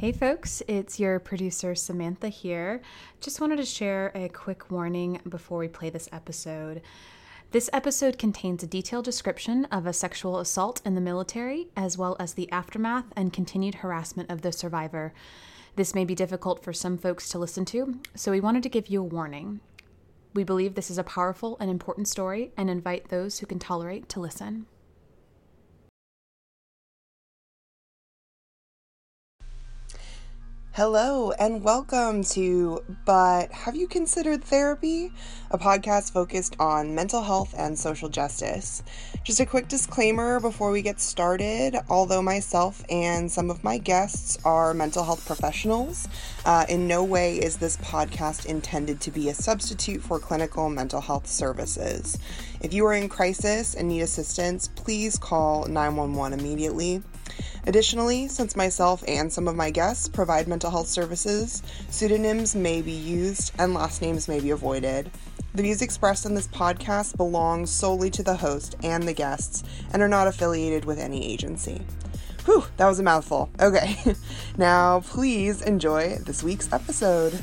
Hey folks, it's your producer Samantha here. Just wanted to share a quick warning before we play this episode. This episode contains a detailed description of a sexual assault in the military, as well as the aftermath and continued harassment of the survivor. This may be difficult for some folks to listen to, so we wanted to give you a warning. We believe this is a powerful and important story and invite those who can tolerate to listen. Hello and welcome to But Have You Considered Therapy? A podcast focused on mental health and social justice. Just a quick disclaimer before we get started although myself and some of my guests are mental health professionals, uh, in no way is this podcast intended to be a substitute for clinical mental health services. If you are in crisis and need assistance, please call 911 immediately. Additionally, since myself and some of my guests provide mental health services, pseudonyms may be used and last names may be avoided. The views expressed in this podcast belong solely to the host and the guests and are not affiliated with any agency. Whew, that was a mouthful. Okay, now please enjoy this week's episode.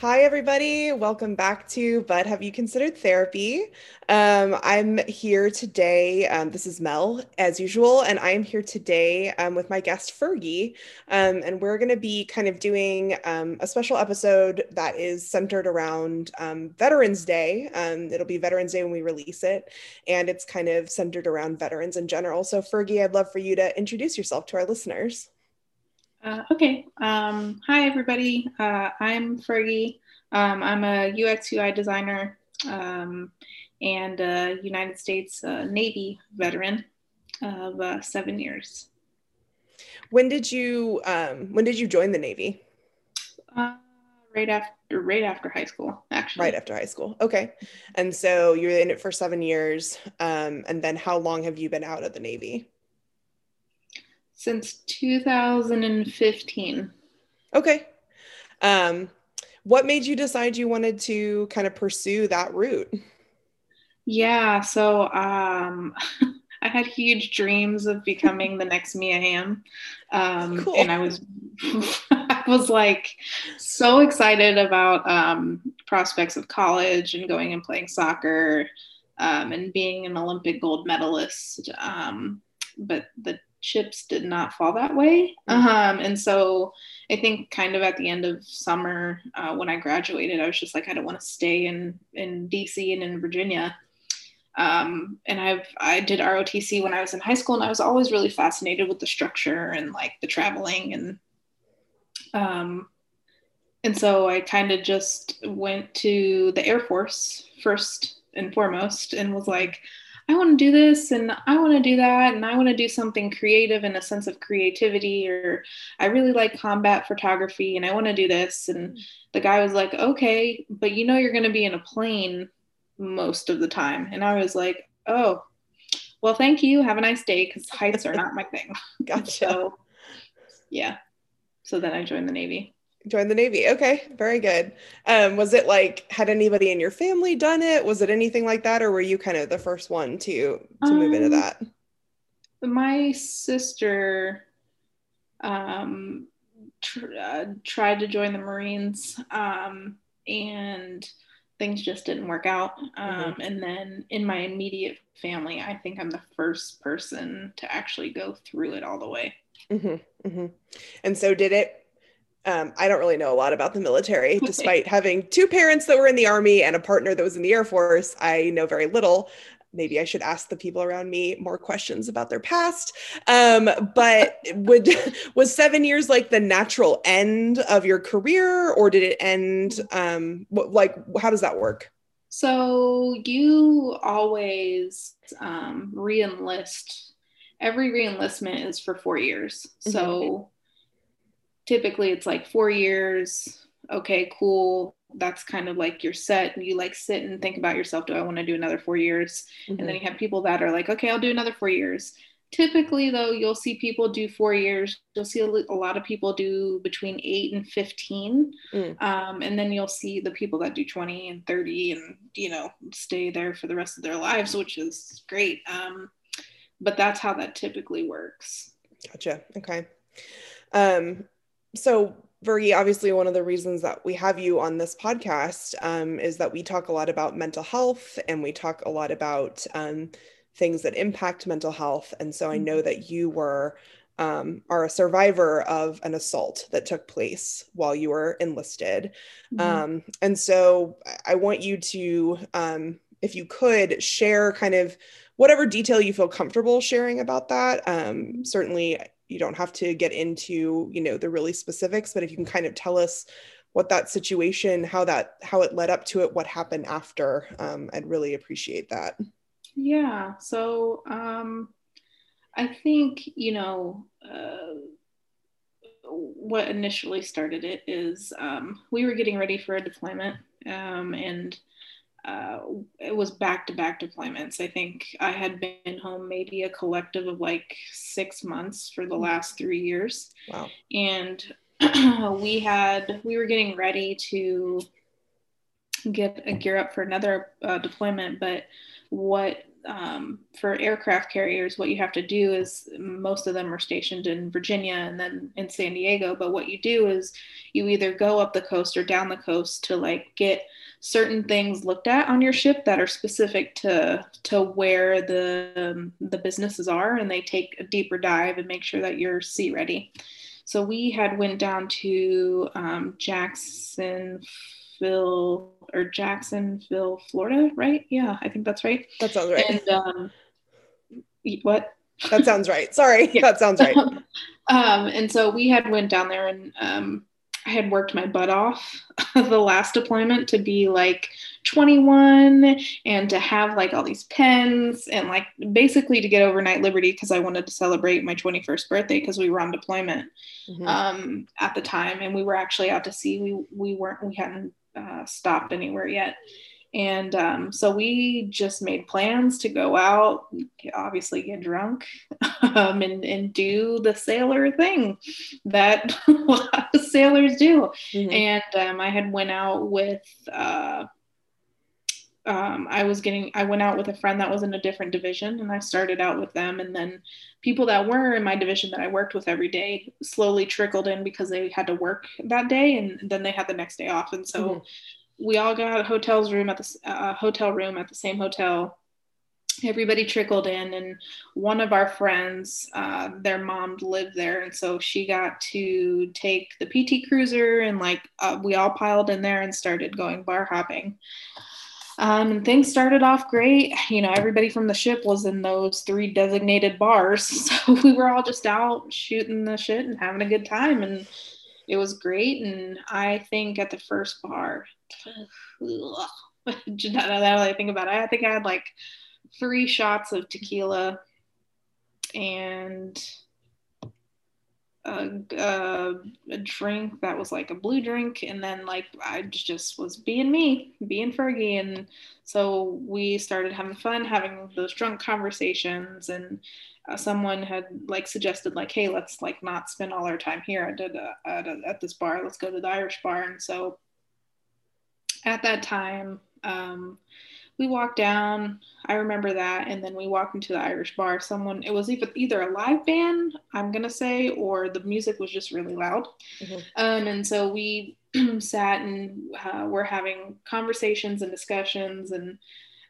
Hi, everybody. Welcome back to But Have You Considered Therapy? Um, I'm here today. Um, this is Mel, as usual, and I am here today um, with my guest Fergie. Um, and we're going to be kind of doing um, a special episode that is centered around um, Veterans Day. it'll be Veterans Day when we release it, and it's kind of centered around veterans in general. So, Fergie, I'd love for you to introduce yourself to our listeners. Uh, okay. Um, hi, everybody. Uh, I'm Fergie. Um, I'm a UX UI designer um, and a United States uh, Navy veteran of uh, seven years. When did you um, When did you join the Navy? Uh, right after right after high school, actually. Right after high school. Okay. And so you're in it for seven years. Um, and then how long have you been out of the Navy? Since 2015. Okay. Um, what made you decide you wanted to kind of pursue that route? Yeah, so um, I had huge dreams of becoming the next Mia Hamm, um, cool. and I was I was like so excited about um, prospects of college and going and playing soccer um, and being an Olympic gold medalist. Um, but the chips did not fall that way. Um, and so I think kind of at the end of summer uh, when I graduated, I was just like, I don't want to stay in, in DC and in Virginia. Um, and I've, I did ROTC when I was in high school and I was always really fascinated with the structure and like the traveling and, um, and so I kind of just went to the Air Force first and foremost and was like, I want to do this and I want to do that and I want to do something creative in a sense of creativity or I really like combat photography and I want to do this. And mm. the guy was like okay but you know you're going to be in a plane most of the time. And I was like oh well thank you. Have a nice day cuz heights are not my thing. Gotcha. So, yeah. So then I joined the navy joined the navy okay very good um, was it like had anybody in your family done it was it anything like that or were you kind of the first one to to um, move into um, that my sister um, tr- uh, tried to join the marines um, and things just didn't work out um, mm-hmm. and then in my immediate family i think i'm the first person to actually go through it all the way mm-hmm. Mm-hmm. and so did it um, I don't really know a lot about the military, despite having two parents that were in the army and a partner that was in the Air Force. I know very little. Maybe I should ask the people around me more questions about their past. Um, but would was seven years like the natural end of your career, or did it end? Um, what, like, how does that work? So you always um, reenlist. Every reenlistment is for four years. Mm-hmm. Typically it's like four years okay cool that's kind of like you're set and you like sit and think about yourself do i want to do another four years mm-hmm. and then mm-hmm. you have people that are like okay i'll do another four years typically though you'll see people do four years you'll see a, lot of people do between 8 and 15 mm. um, and then you'll see the people that do 20 and 30 and you know stay there for the rest of their lives which is great um, but that's how that typically works. Gotcha. Okay. Um, so Fergie, obviously, one of the reasons that we have you on this podcast um, is that we talk a lot about mental health and we talk a lot about um, things that impact mental health. And so I know mm-hmm. that you were um, are a survivor of an assault that took place while you were enlisted. Mm-hmm. Um, and so I want you to, um, if you could, share kind of whatever detail you feel comfortable sharing about that. Um, certainly, you don't have to get into you know the really specifics, but if you can kind of tell us what that situation, how that how it led up to it, what happened after, um, I'd really appreciate that. Yeah. So um, I think, you know, uh, what initially started it is um, we were getting ready for a deployment um, and uh, it was back to back deployments. I think I had been home maybe a collective of like six months for the last three years. Wow. And we had, we were getting ready to get a gear up for another uh, deployment, but what um, for aircraft carriers, what you have to do is most of them are stationed in Virginia and then in San Diego. But what you do is you either go up the coast or down the coast to like get certain things looked at on your ship that are specific to to where the um, the businesses are, and they take a deeper dive and make sure that you're sea ready. So we had went down to um, Jacksonville or Jacksonville, Florida, right? Yeah, I think that's right. That sounds right. And um, what? That sounds right. Sorry, yeah. that sounds right. um, and so we had went down there and um, I had worked my butt off the last deployment to be like 21 and to have like all these pens and like basically to get overnight liberty because I wanted to celebrate my 21st birthday because we were on deployment mm-hmm. um, at the time and we were actually out to sea. We we weren't we hadn't uh, stopped anywhere yet. And um, so we just made plans to go out, obviously get drunk, um, and, and do the sailor thing that a lot of sailors do. Mm-hmm. And um, I had went out with, uh, um, I was getting, I went out with a friend that was in a different division, and I started out with them, and then people that were in my division that I worked with every day slowly trickled in because they had to work that day, and then they had the next day off, and so. Mm-hmm we all got a hotel's room at the uh, hotel room at the same hotel. Everybody trickled in and one of our friends uh, their mom lived there and so she got to take the pt cruiser and like uh, we all piled in there and started going bar hopping. Um, and things started off great. You know everybody from the ship was in those three designated bars so we were all just out shooting the shit and having a good time and it was great. And i think at the first bar now that I think about it, I think I had like three shots of tequila and a, a, a, drink that was like a blue drink and then like i just was being me being fergie and so we started having fun having those drunk conversations and uh, someone had like suggested like hey let's like not spend all our time here at, at, at this bar. Let's go to the irish bar. And so at that time, um, we walked down. I remember that, and then we walked into the Irish bar. Someone, it was either either a live band, I'm gonna say, or the music was just really loud. Mm-hmm. Um, and so we sat and uh, we're having conversations and discussions and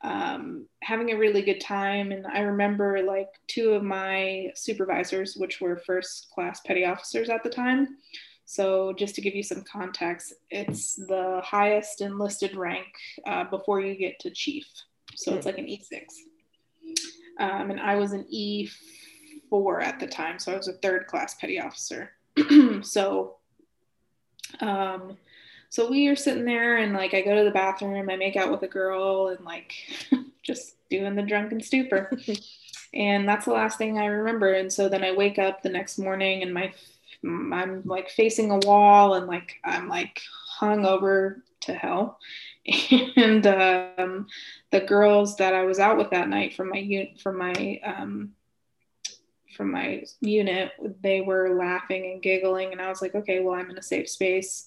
um, having a really good time. And I remember like two of my supervisors, which were first class petty officers at the time, so, just to give you some context, it's the highest enlisted rank uh, before you get to chief. So, it's hmm. like an E6. Um, and I was an E4 at the time. So, I was a third class petty officer. so, um, so we are sitting there and like I go to the bathroom, I make out with a girl and like just doing the drunken stupor. and that's the last thing I remember. And so then I wake up the next morning and my I'm like facing a wall and like I'm like hung over to hell. And um, the girls that I was out with that night from my unit, from my um, from my unit, they were laughing and giggling, and I was like, okay, well, I'm in a safe space.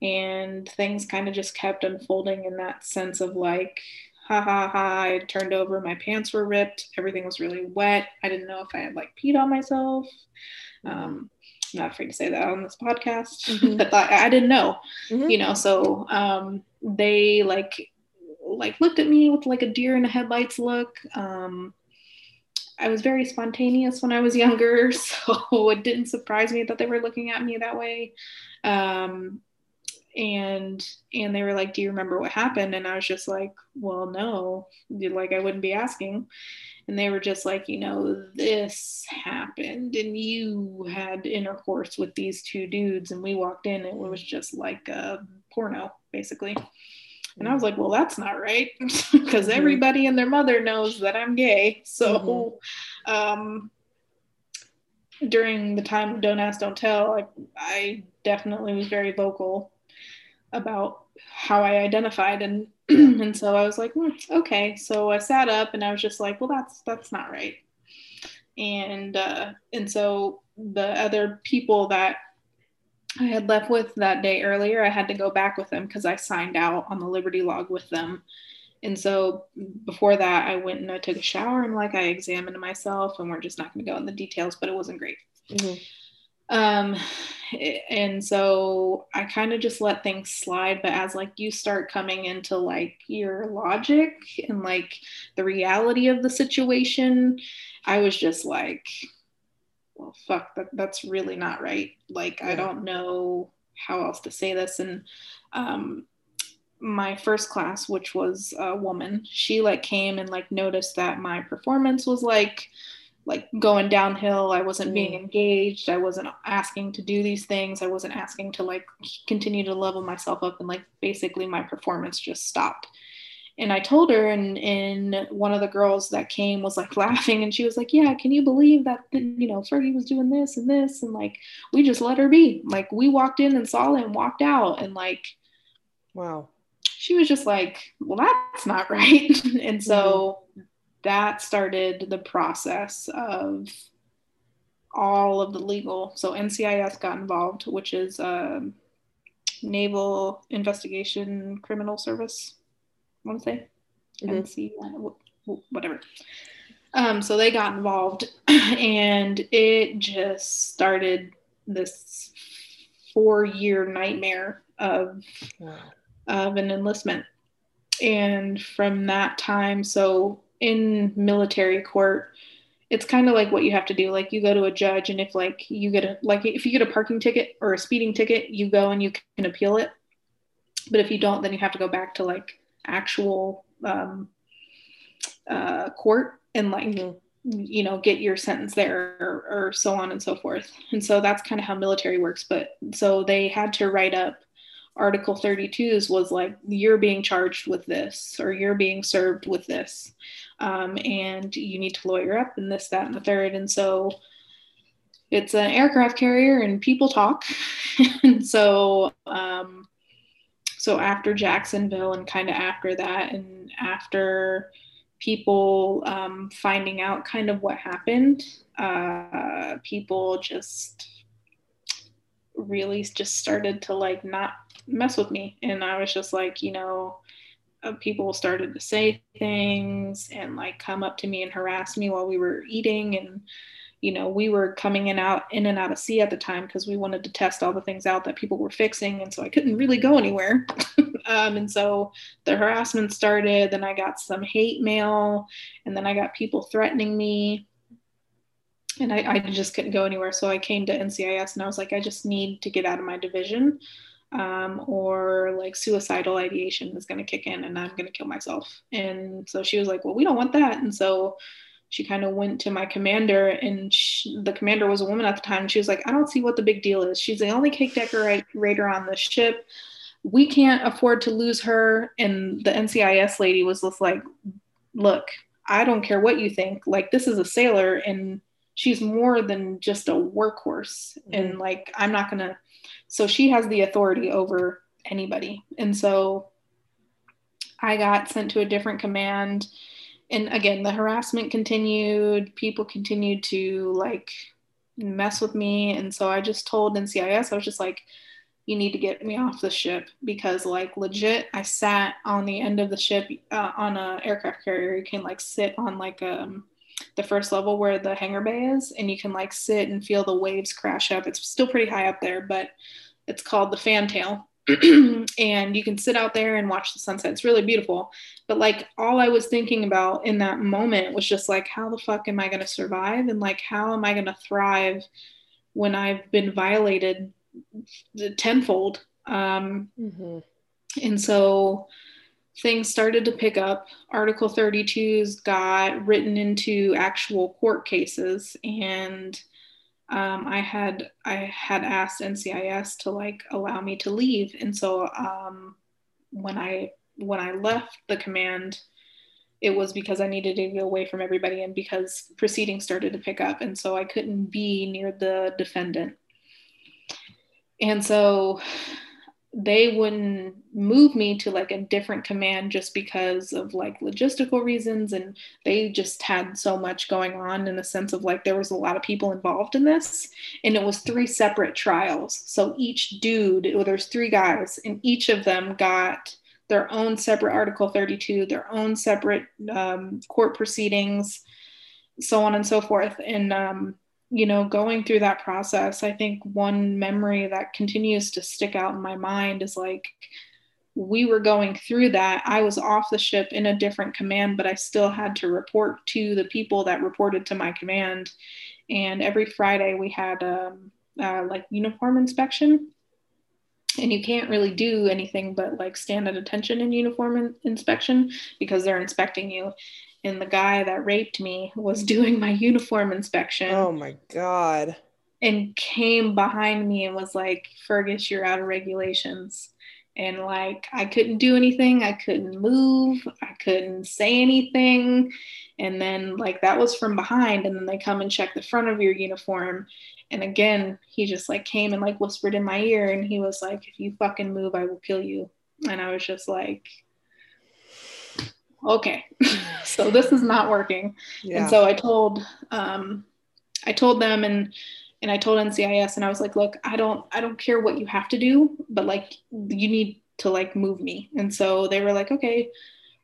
And things kind of just kept unfolding in that sense of like, ha ha ha. I turned over, my pants were ripped, everything was really wet. I didn't know if I had like peed on myself. Um, I'm not afraid to say that on this podcast. Mm-hmm. but I, I, didn't know, mm-hmm. you know. So um, they like like looked at me with like a deer in the headlights look. Um, I was very spontaneous when I was younger, so it didn't surprise me that they were looking at me that way. Um, and and they were like, "Do you remember what happened?" And I was just like, "Well, no, like I wouldn't be asking." And they were just like, "You know, this happened, and you had intercourse with these two dudes, and we walked in, and it was just like a porno, basically." And I was like, well, that's not right because mm-hmm. everybody and their mother knows that I'm gay. So mm-hmm. um, during the time of Don't Ask, Don't Tell, I, I definitely was very vocal about how I identified and and so I was like, mm, okay. So I sat up and I was just like, well, that's that's not right. And uh, and so the other people that I had left with that day earlier, I had to go back with them because I signed out on the Liberty log with them. And so before that, I went and I took a shower and like I examined myself, and we're just not going to go into the details, but it wasn't great. Mm-hmm. Um, and so I kind of just let things slide. But as like you start coming into like your logic and like the reality of the situation, I was just like, well, fuck, that, that's really not right. Like, yeah. I don't know how else to say this. And um, my first class, which was a woman, she like came and like noticed that my performance was like, like going downhill. I wasn't being engaged. I wasn't asking to do these things. I wasn't asking to like continue to level myself up. And like basically my performance just stopped. And I told her, and, and one of the girls that came was like laughing, and she was like, Yeah, can you believe that, you know, Fergie was doing this and this? And like, we just let her be. Like, we walked in and saw it and walked out. And like, wow. She was just like, Well, that's not right. and so, mm-hmm that started the process of all of the legal. So NCIS got involved, which is um, Naval Investigation Criminal Service. I want to say mm-hmm. NC, whatever. Um, so they got involved, and it just started this four-year nightmare of wow. of an enlistment. And from that time, so in military court it's kind of like what you have to do like you go to a judge and if like you get a like if you get a parking ticket or a speeding ticket you go and you can appeal it. But if you don't then you have to go back to like actual um, uh, court and like mm-hmm. you know get your sentence there or, or so on and so forth. And so that's kind of how military works. But so they had to write up article 32s was like you're being charged with this or you're being served with this um, and you need to lawyer up and this, that, and the third. And so it's an aircraft carrier and people talk. and so, um, so after Jacksonville and kind of after that, and after people um, finding out kind of what happened, uh, people just really just started to like not mess with me. And I was just like, you know, uh, people started to say things and like come up to me and harass me while we were eating. And you know we were coming in out in and out of sea at the time because we wanted to test all the things out that people were fixing. And so i couldn't really go anywhere. Um, and so the harassment started. Then i got some hate mail. And then i got people threatening me. And I, I just couldn't go anywhere. So i came to ncis and i was like i just need to get out of my division um, or like suicidal ideation is going to kick in and I'm going to kill myself. And so she was like, well, we don't want that. And so she kind of went to my commander and she, the commander was a woman at the time. she was like, I don't see what the big deal is. She's the only cake decorator on the ship. We can't afford to lose her. And the NCIS lady was just like, look, I don't care what you think. Like, this is a sailor and she's more than just a workhorse. Mm-hmm. And like, I'm not going to so she has the authority over anybody. And so I got sent to a different command. And again, the harassment continued. People continued to like mess with me. And so I just told NCIS, I was just like, you need to get me off the ship because like legit i sat on the end of the ship uh, on a aircraft carrier you can like sit on like um the first level where the hangar bay is and you can like sit and feel the waves crash up. It's still pretty high up there but it's called the fantail and you can sit out there and watch the sunset. It's really beautiful. But like all i was thinking about in that moment was just like how the fuck am i going to survive? And like how am i going to thrive when i've been violated tenfold. Um, mm-hmm. And so things started to pick up. Article 32s got written into actual court cases, and um, I had I had asked NCIS to like allow me to leave. And so um, when I when I left the command, it was because I needed to get away from everybody and because proceedings started to pick up, and so I couldn't be near the defendant. And so they wouldn't move me to like a different command just because of like logistical reasons and they just had so much going on in the sense of like there was a lot of people involved in this and it was three separate trials. So each dude well, there's three guys and each of them got their own separate article 32 their own separate um, court proceedings so on and so forth. And um, you know, going through that process, I think one memory that continues to stick out in my mind is like we were going through that. I was off the ship in a different command, but I still had to report to the people that reported to my command. And every Friday we had um, uh, like uniform inspection. And you can't really do anything but like stand at attention in uniform in- inspection because they're inspecting you and the guy that raped me was doing my uniform inspection. Oh my God. And came behind me and was like, Fergus, you're out of regulations. And like, I couldn't do anything. I couldn't move. I couldn't say anything. And then, like, that was from behind. And then they come and check the front of your uniform. And again, he just like came and like whispered in my ear. And he was like, if you fucking move, I will kill you. And I was just like, okay, so this is not working. Yeah. And so I told, um, I told them and, and I told NCIS and I was like, look, I don't, I don't care what you have to do, but like, you need to like move me. And so they were like, okay,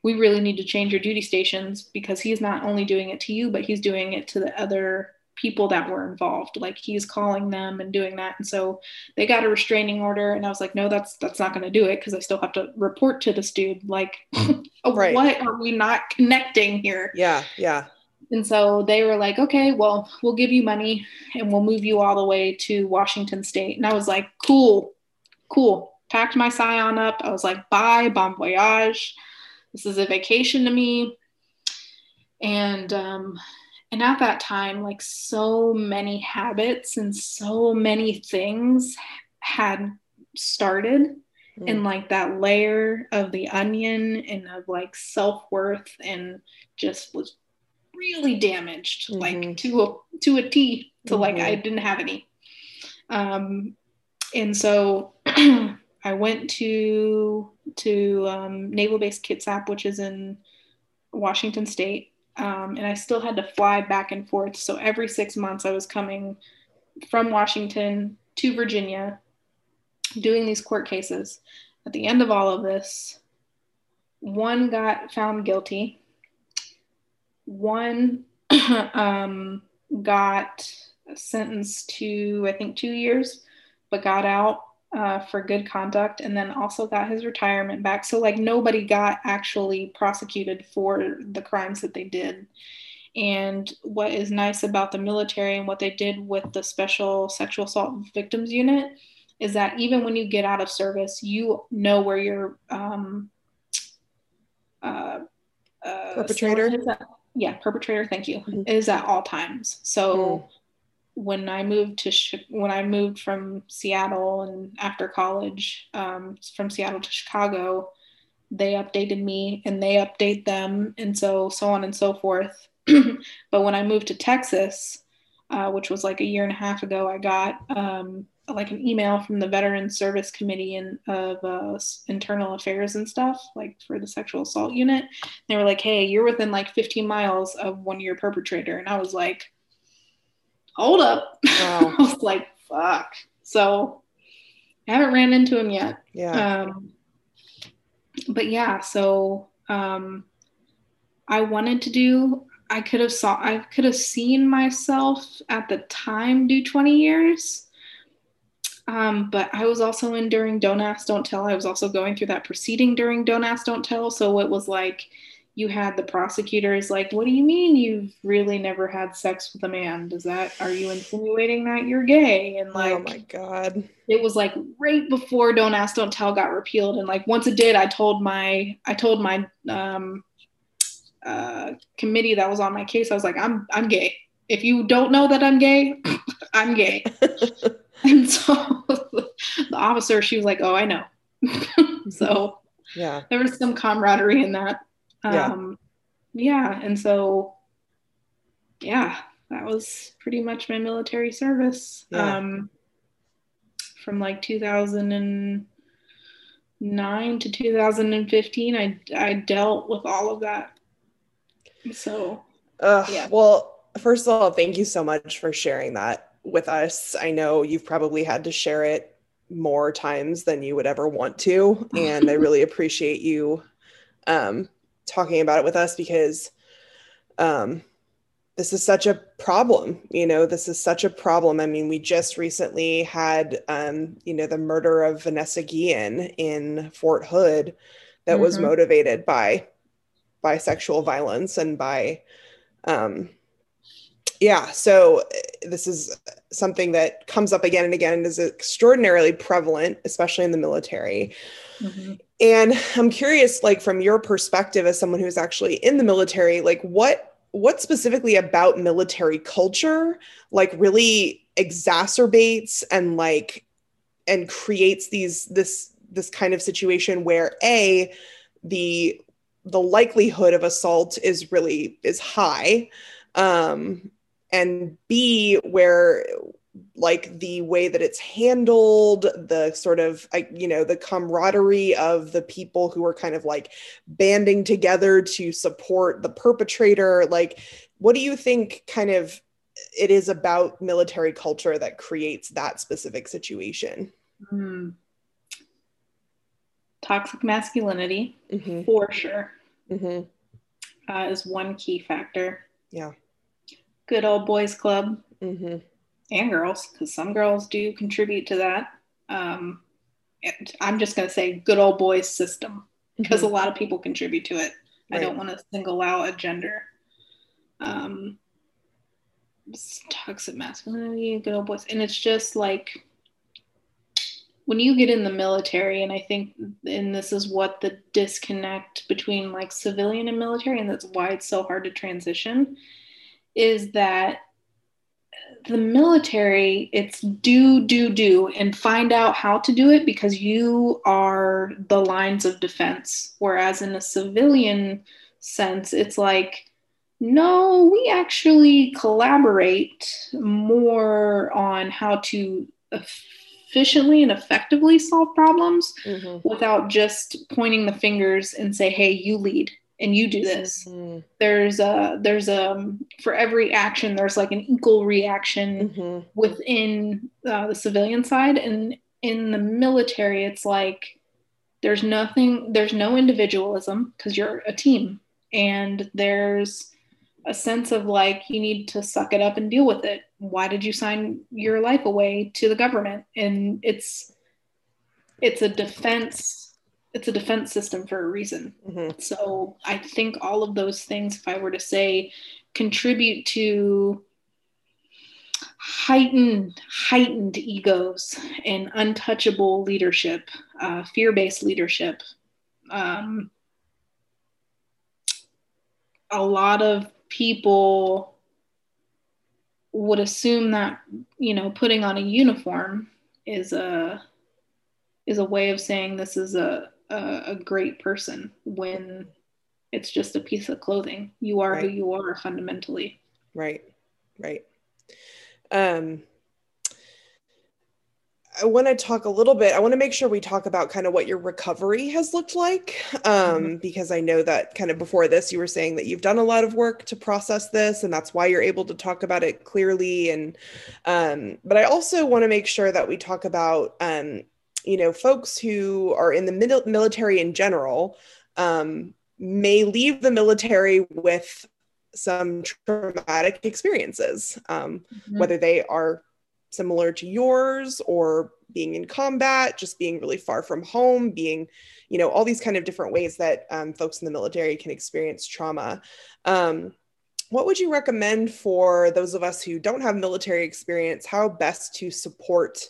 we really need to change your duty stations because he's not only doing it to you, but he's doing it to the other people that were involved like he's calling them and doing that. And so they got a restraining order and i was like no that's that's not going to do it because i still have to report to this dude. Like right. what are we not connecting here? Yeah yeah. And so they were like okay well we'll give you money and we'll move you all the way to washington state. And i was like cool cool. Packed my scion up. I was like bye bon voyage. This is a vacation to me. And um, and at that time like so many habits and so many things had started mm. and like that layer of the onion and of like self-worth and just was really damaged mm-hmm. like to a to a t to mm-hmm. like i mm-hmm. didn't have any um and so i went to to um, naval base kitsap which is in washington state um, and I still had to fly back and forth. So every six months, I was coming from Washington to Virginia, doing these court cases. At the end of all of this, one got found guilty, one um, got sentenced to, I think, two years, but got out uh, for good conduct and then also got his retirement back. So, like, nobody got actually prosecuted for the crimes that they did. And what is nice about the military and what they did with the Special Sexual Assault Victims Unit is that even when you get out of service, you know where your um, uh, uh, perpetrator. yeah, perpetrator. Thank you. Mm-hmm. Is at all times. So. When I moved to when I moved from Seattle and after college um, from Seattle to Chicago, they updated me and they update them, and so so on and so forth. but when I moved to Texas, uh, which was like a year and a half ago, I got um, like an email from the Veteran Service Committee and of uh, Internal Affairs and stuff, like for the sexual assault unit. They were like, "Hey, you're within like 15 miles of one of your perpetrator," and I was like hold up. Wow. I was like, fuck. So I haven't ran into him yet. Yeah. Um, but yeah, so um, I wanted to do. I could have saw. I could have seen myself at the time do 20 years. Um, but I was also in during Don't Ask, Don't Tell. I was also going through that proceeding during Don't Ask, Don't Tell. So it was like you had the prosecutors like, what do you mean you've really never had sex with a man? Does that, are you insinuating that you're gay? And like, oh my God. It was like right before Don't Ask, Don't Tell got repealed. And like, once it did, I told my, I told my, um, uh, committee that was on my case, I was like, I'm, I'm gay. If you don't know that I'm gay, I'm gay. and so the officer, she was like, oh, I know. so yeah, there was some camaraderie in that um, yeah. yeah. And so, yeah, that was pretty much my military service. Yeah. Um, from like 2009 to 2015, I, I dealt with all of that. So, uh, yeah. Well, first of all, thank you so much for sharing that with us. I know you've probably had to share it more times than you would ever want to. And I really appreciate you um, talking about it with us because um, this is such a problem. You know, this is such a problem. I mean, we just recently had, um, you know, the murder of Vanessa Guillen in Fort Hood that mm-hmm. was motivated by by sexual violence and by um, yeah so this is something that comes up again and again and is extraordinarily prevalent especially in the military mm-hmm. And I'm curious, like from your perspective as someone who's actually in the military, like what what specifically about military culture like really exacerbates and like and creates these this this kind of situation where a the the likelihood of assault is really is high um and b where like the way that it's handled the sort of you know the camaraderie of the people who are kind of like banding together to support the perpetrator. Like what do you think kind of it is about military culture that creates that specific situation? Mm. toxic masculinity mm-hmm. for sure. Mm-hmm. uh, is one key factor. Yeah. Good old boys club. Mm-hmm and girls, because some girls do contribute to that. Um, I'm just going to say good old boys system because mm-hmm. a lot of people contribute to it. Right. I don't want to single out a gender. Um, toxic masculinity, good old boys, and it's just like when you get in the military, and I think, and this is what the disconnect between like civilian and military, and that's why it's so hard to transition, is that the military, it's do, do, do, and find out how to do it because you are the lines of defense. Whereas in a civilian sense, it's like, no, we actually collaborate more on how to efficiently and effectively solve problems mm-hmm. without just pointing the fingers and say, hey, you lead and you do this. Mm-hmm. there's a there's a for every action there's like an equal reaction mm-hmm. within uh, the civilian side. And in the military it's like there's nothing there's no individualism because you're a team. And there's a sense of like you need to suck it up and deal with it. Why did you sign your life away to the government? And it's it's a defense it's a defense system for a reason. Mm-hmm. So I think all of those things, if I were to say, contribute to heightened heightened egos and untouchable leadership, uh, fear-based leadership. Um, a lot of people would assume that you know putting on a uniform is a is a way of saying this is a a, a great person when it's just a piece of clothing. You are right. who you are fundamentally. Right. Right. Um, I want to talk a little bit. I want to make sure we talk about kind of what your recovery has looked like. Um, mm-hmm. Because I know that kind of before this, you were saying that you've done a lot of work to process this, and that's why you're able to talk about it clearly. And, um, but I also want to make sure that we talk about um, you know, folks who are in the military in general um, may leave the military with some traumatic experiences, um, mm-hmm. whether they are similar to yours or being in combat, just being really far from home, being, you know, all these kind of different ways that um, folks in the military can experience trauma. Um, what would you recommend for those of us who don't have military experience, how best to support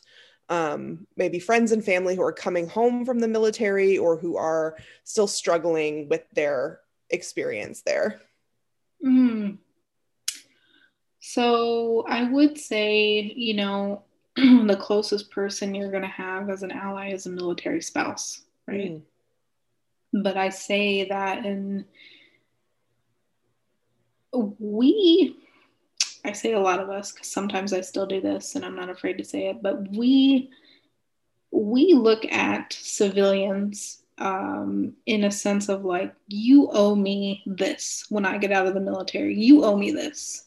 um, maybe friends and family who are coming home from the military or who are still struggling with their experience there? Mm. So I would say, you know, the closest person you're going to have as an ally is a military spouse, right? Mm. But I say that in we I say a lot of us because sometimes I still do this and I'm not afraid to say it, but we we look at civilians um, in a sense of like, you owe me this when I get out of the military. You owe me this.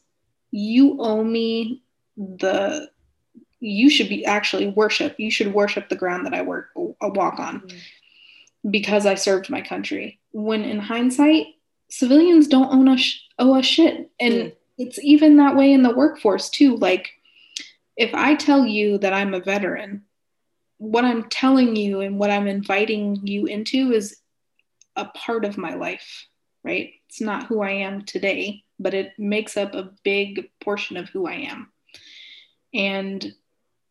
You owe me the. You should be actually worship. You should worship the ground that I work, I walk on, mm-hmm. because I served my country. When in hindsight, civilians don't own us owe us shit, and mm it's even that way in the workforce too. Like, if I tell you that I'm a veteran, what I'm telling you and what I'm inviting you into is a part of my life, right? It's not who I am today, but it makes up a big portion of who I am. And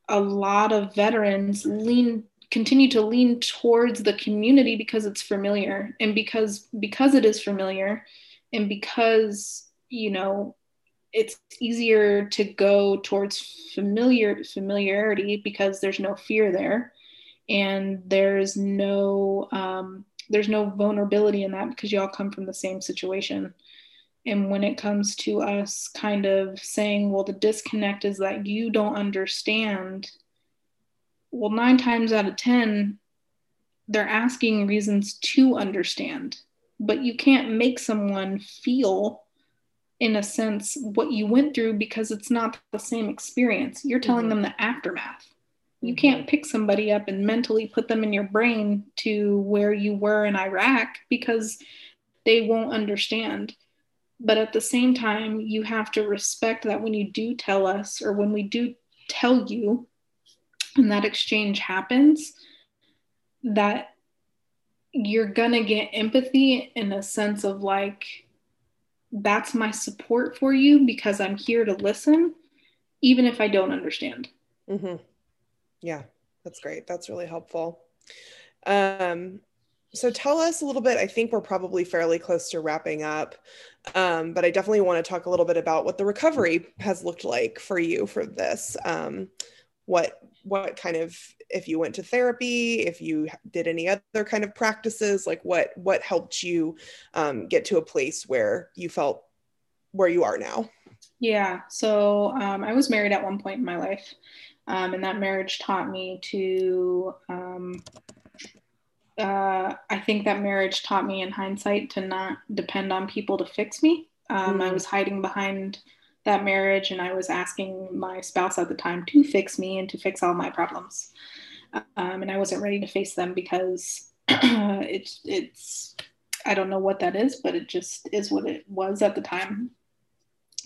a lot of veterans lean continue to lean towards the community because it's familiar and because because it is familiar and because you know it's easier to go towards familiar familiarity because there's no fear there. And there's no um, there's no vulnerability in that because you all come from the same situation. And when it comes to us kind of saying well the disconnect is that you don't understand well nine times out of ten they're asking reasons to understand. But you can't make someone feel in a sense what you went through because it's not the same experience you're telling mm-hmm. them the aftermath you mm-hmm. can't pick somebody up and mentally put them in your brain to where you were in iraq because they won't understand but at the same time you have to respect that when you do tell us or when we do tell you and that exchange happens that you're gonna get empathy in a sense of like that's my support for you because I'm here to listen, even if I don't understand. Mm-hmm. Yeah, that's great. That's really helpful. Um, so tell us a little bit. I think we're probably fairly close to wrapping up, um, but I definitely want to talk a little bit about what the recovery has looked like for you for this. Um, what what kind of if you went to therapy if you did any other kind of practices like what what helped you um, get to a place where you felt where you are now yeah so um, i was married at one point in my life um, and that marriage taught me to um, uh, i think that marriage taught me in hindsight to not depend on people to fix me mm. i was hiding behind that marriage and I was asking my spouse at the time to fix me and to fix all my problems. Um, and I wasn't ready to face them because it's, it's, I don't know what that is, but it just is what it was at the time.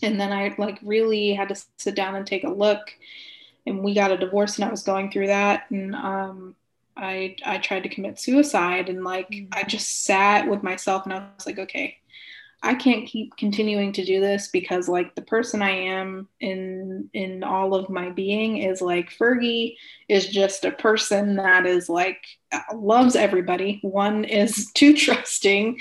And then I like really had to sit down and take a look and we got a divorce and I was going through that. And, um, I, I tried to commit suicide and like, mm-hmm. I just sat with myself and I was like, okay, I can't keep continuing to do this because like the person I am in in all of my being is like Fergie is just a person that is like loves everybody. One is too trusting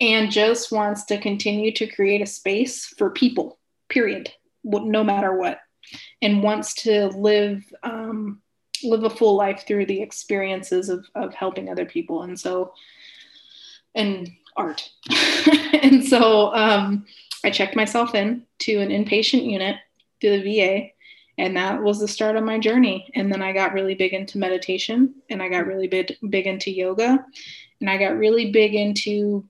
and just wants to continue to create a space for people. Period. No matter what, and wants to live um, live a full life through the experiences of of helping other people. And so, and art. and so um, I checked myself in to an inpatient unit through the VA, and that was the start of my journey. And then I got really big into meditation, and I got really big big into yoga, and I got really big into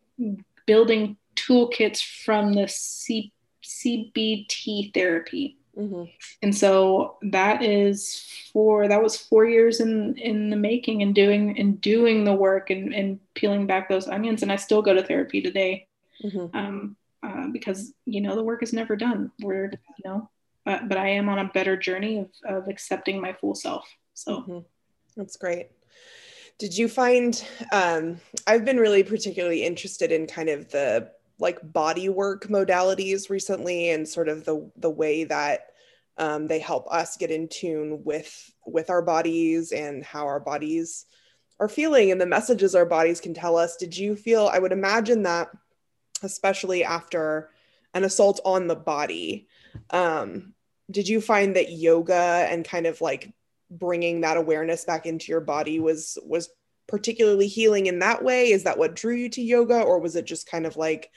building toolkits from the C- CBT therapy. Mm-hmm. And so that is for that was four years in in the making and doing and doing the work and, and peeling back those onions. And I still go to therapy today mm-hmm. um, uh, because you know the work is never done. We're you know, but, but I am on a better journey of, of accepting my full self. So mm-hmm. that's great. Did you find um, I've been really particularly interested in kind of the like body work modalities recently and sort of the the way that um, they help us get in tune with with our bodies and how our bodies are feeling and the messages our bodies can tell us did you feel i would imagine that especially after an assault on the body um, did you find that yoga and kind of like bringing that awareness back into your body was was particularly healing in that way? Is that what drew you to yoga, or was it just kind of like,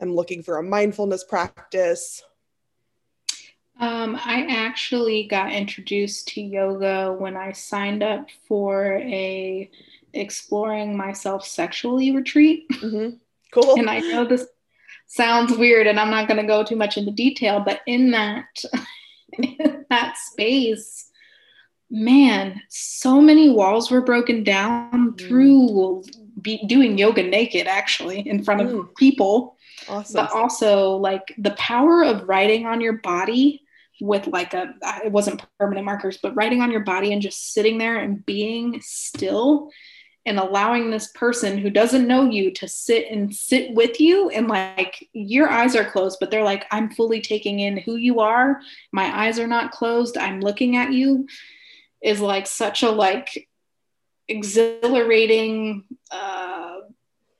I'm looking for a mindfulness practice? Um, I actually got introduced to yoga when I signed up for a exploring myself sexually retreat. Mm-hmm. Cool. and I know this sounds weird, and I'm not going to go too much into detail, but in that in that space, man, so many walls were broken down mm. through be doing yoga naked, actually, in front mm. of people. Awesome. But also, like the power of writing on your body with like a, it wasn't permanent markers, but writing on your body and just sitting there and being still and allowing this person who doesn't know you to sit and sit with you and like your eyes are closed but they're like i'm fully taking in who you are. My eyes are not closed. I'm looking at you is like such a like exhilarating uh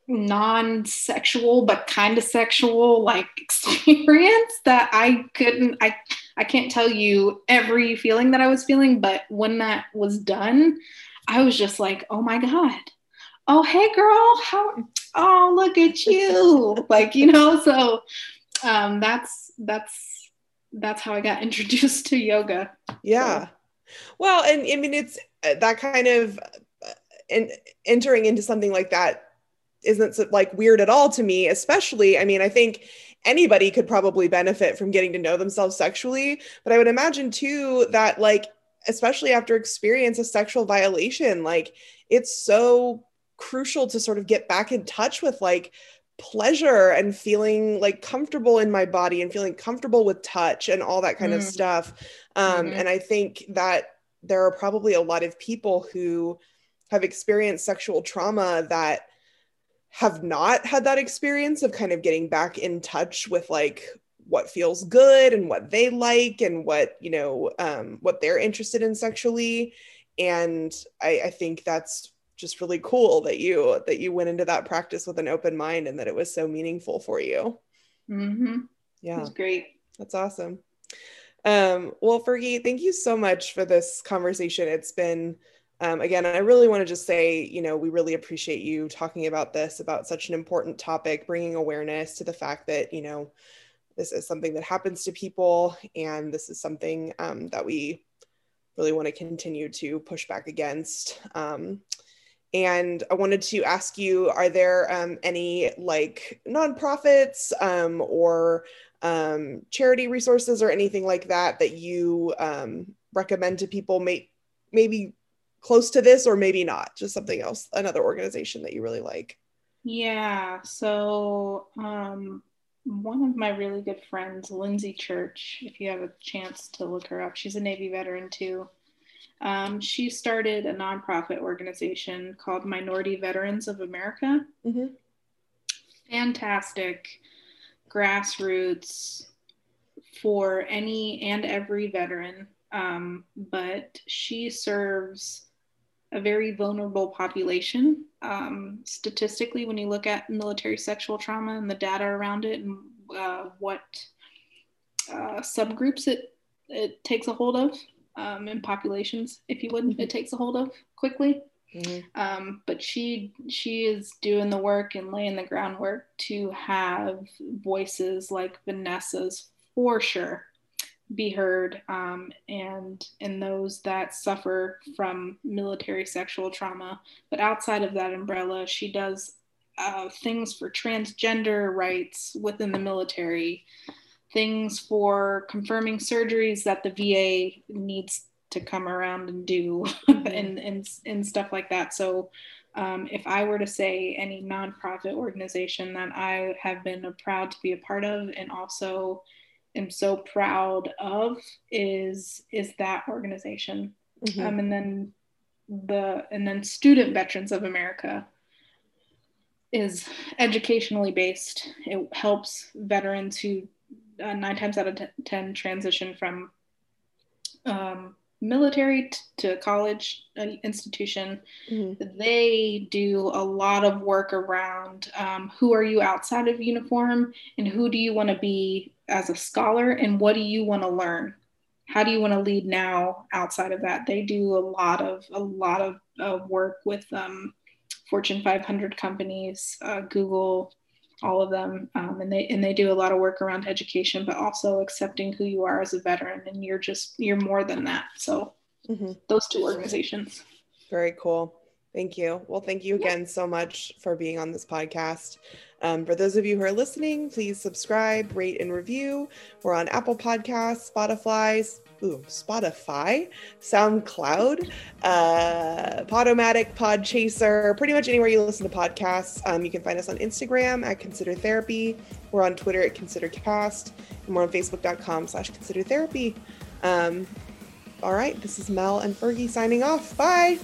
non-sexual but kind of sexual like experience that I couldn't I I can't tell you every feeling that I was feeling but when that was done I was just like oh my god oh hey girl how oh look at you like you know so um that's that's that's how I got introduced to yoga yeah so. Well, and I mean, it's uh, that kind of and uh, entering into something like that isn't like weird at all to me, especially. I mean, I think anybody could probably benefit from getting to know themselves sexually, but I would imagine too that, like, especially after experience a sexual violation, like, it's so crucial to sort of get back in touch with like pleasure and feeling like comfortable in my body and feeling comfortable with touch and all that kind mm. of stuff um, mm-hmm. And I think that there are probably a lot of people who have experienced sexual trauma that have not had that experience of kind of getting back in touch with like what feels good and what they like and what you know um, what they're interested in sexually. And I, I think that's just really cool that you that you went into that practice with an open mind and that it was so meaningful for you. Mm-hmm. yeah. It's great. That's awesome. Um, well, Fergie, thank you so much for this conversation. It's been, um, again, I really want to just say, you know, we really appreciate you talking about this, about such an important topic, bringing awareness to the fact that, you know, this is something that happens to people, and this is something um, that we really want to continue to push back against. Um, and I wanted to ask you: Are there um, any like nonprofits um, or um, charity resources or anything like that that you um, recommend to people may, maybe close to this or maybe not just something else another organization that you really like yeah so um, one of my really good friends lindsay church if you have a chance to look her up. She's a navy veteran too. Um, she started a nonprofit organization called minority veterans of america. Mm-hmm. fantastic grassroots for any and every veteran, um, but she serves a very vulnerable population. Um, statistically, when you look at military sexual trauma and the data around it and uh, what uh, subgroups it, it takes a hold of um, in populations, if you would, it takes a hold of quickly. Mm-hmm. Um, but she she is doing the work and laying the groundwork to have voices like Vanessa's for sure be heard um, and in those that suffer from military sexual trauma. But outside of that umbrella, she does uh, things for transgender rights within the military, things for confirming surgeries that the VA needs to come around and do mm-hmm. and, and, and stuff like that. So um, if I were to say any nonprofit organization that I have been proud to be a part of and also am so proud of is is that organization. Mm-hmm. Um, and then the and then Student Veterans of America is educationally based. It helps veterans who uh, nine times out of t- ten transition from um, military t- to college institution. Mm-hmm. They do a lot of work around um, who are you outside of uniform and who do you want to be as a scholar and what do you want to learn how do you want to lead now outside of that they do a lot of a lot of uh, work with um, fortune 500 companies uh, google all of them um, and they and they do a lot of work around education but also accepting who you are as a veteran and you're just you're more than that. So mm-hmm. those two organizations. Very cool. Thank you. Well thank you again so much for being on this podcast. Um, for those of you who are listening, please subscribe, rate, and review. We're on Apple Podcasts, Spotify, ooh, Spotify, SoundCloud, uh, Podomatic, Podchaser, pretty much anywhere you listen to podcasts. Um, you can find us on Instagram at Consider Therapy. We're on Twitter at ConsiderCast, and we're on Facebook.com slash Consider Therapy. Um, all right, this is Mel and Fergie signing off. Bye.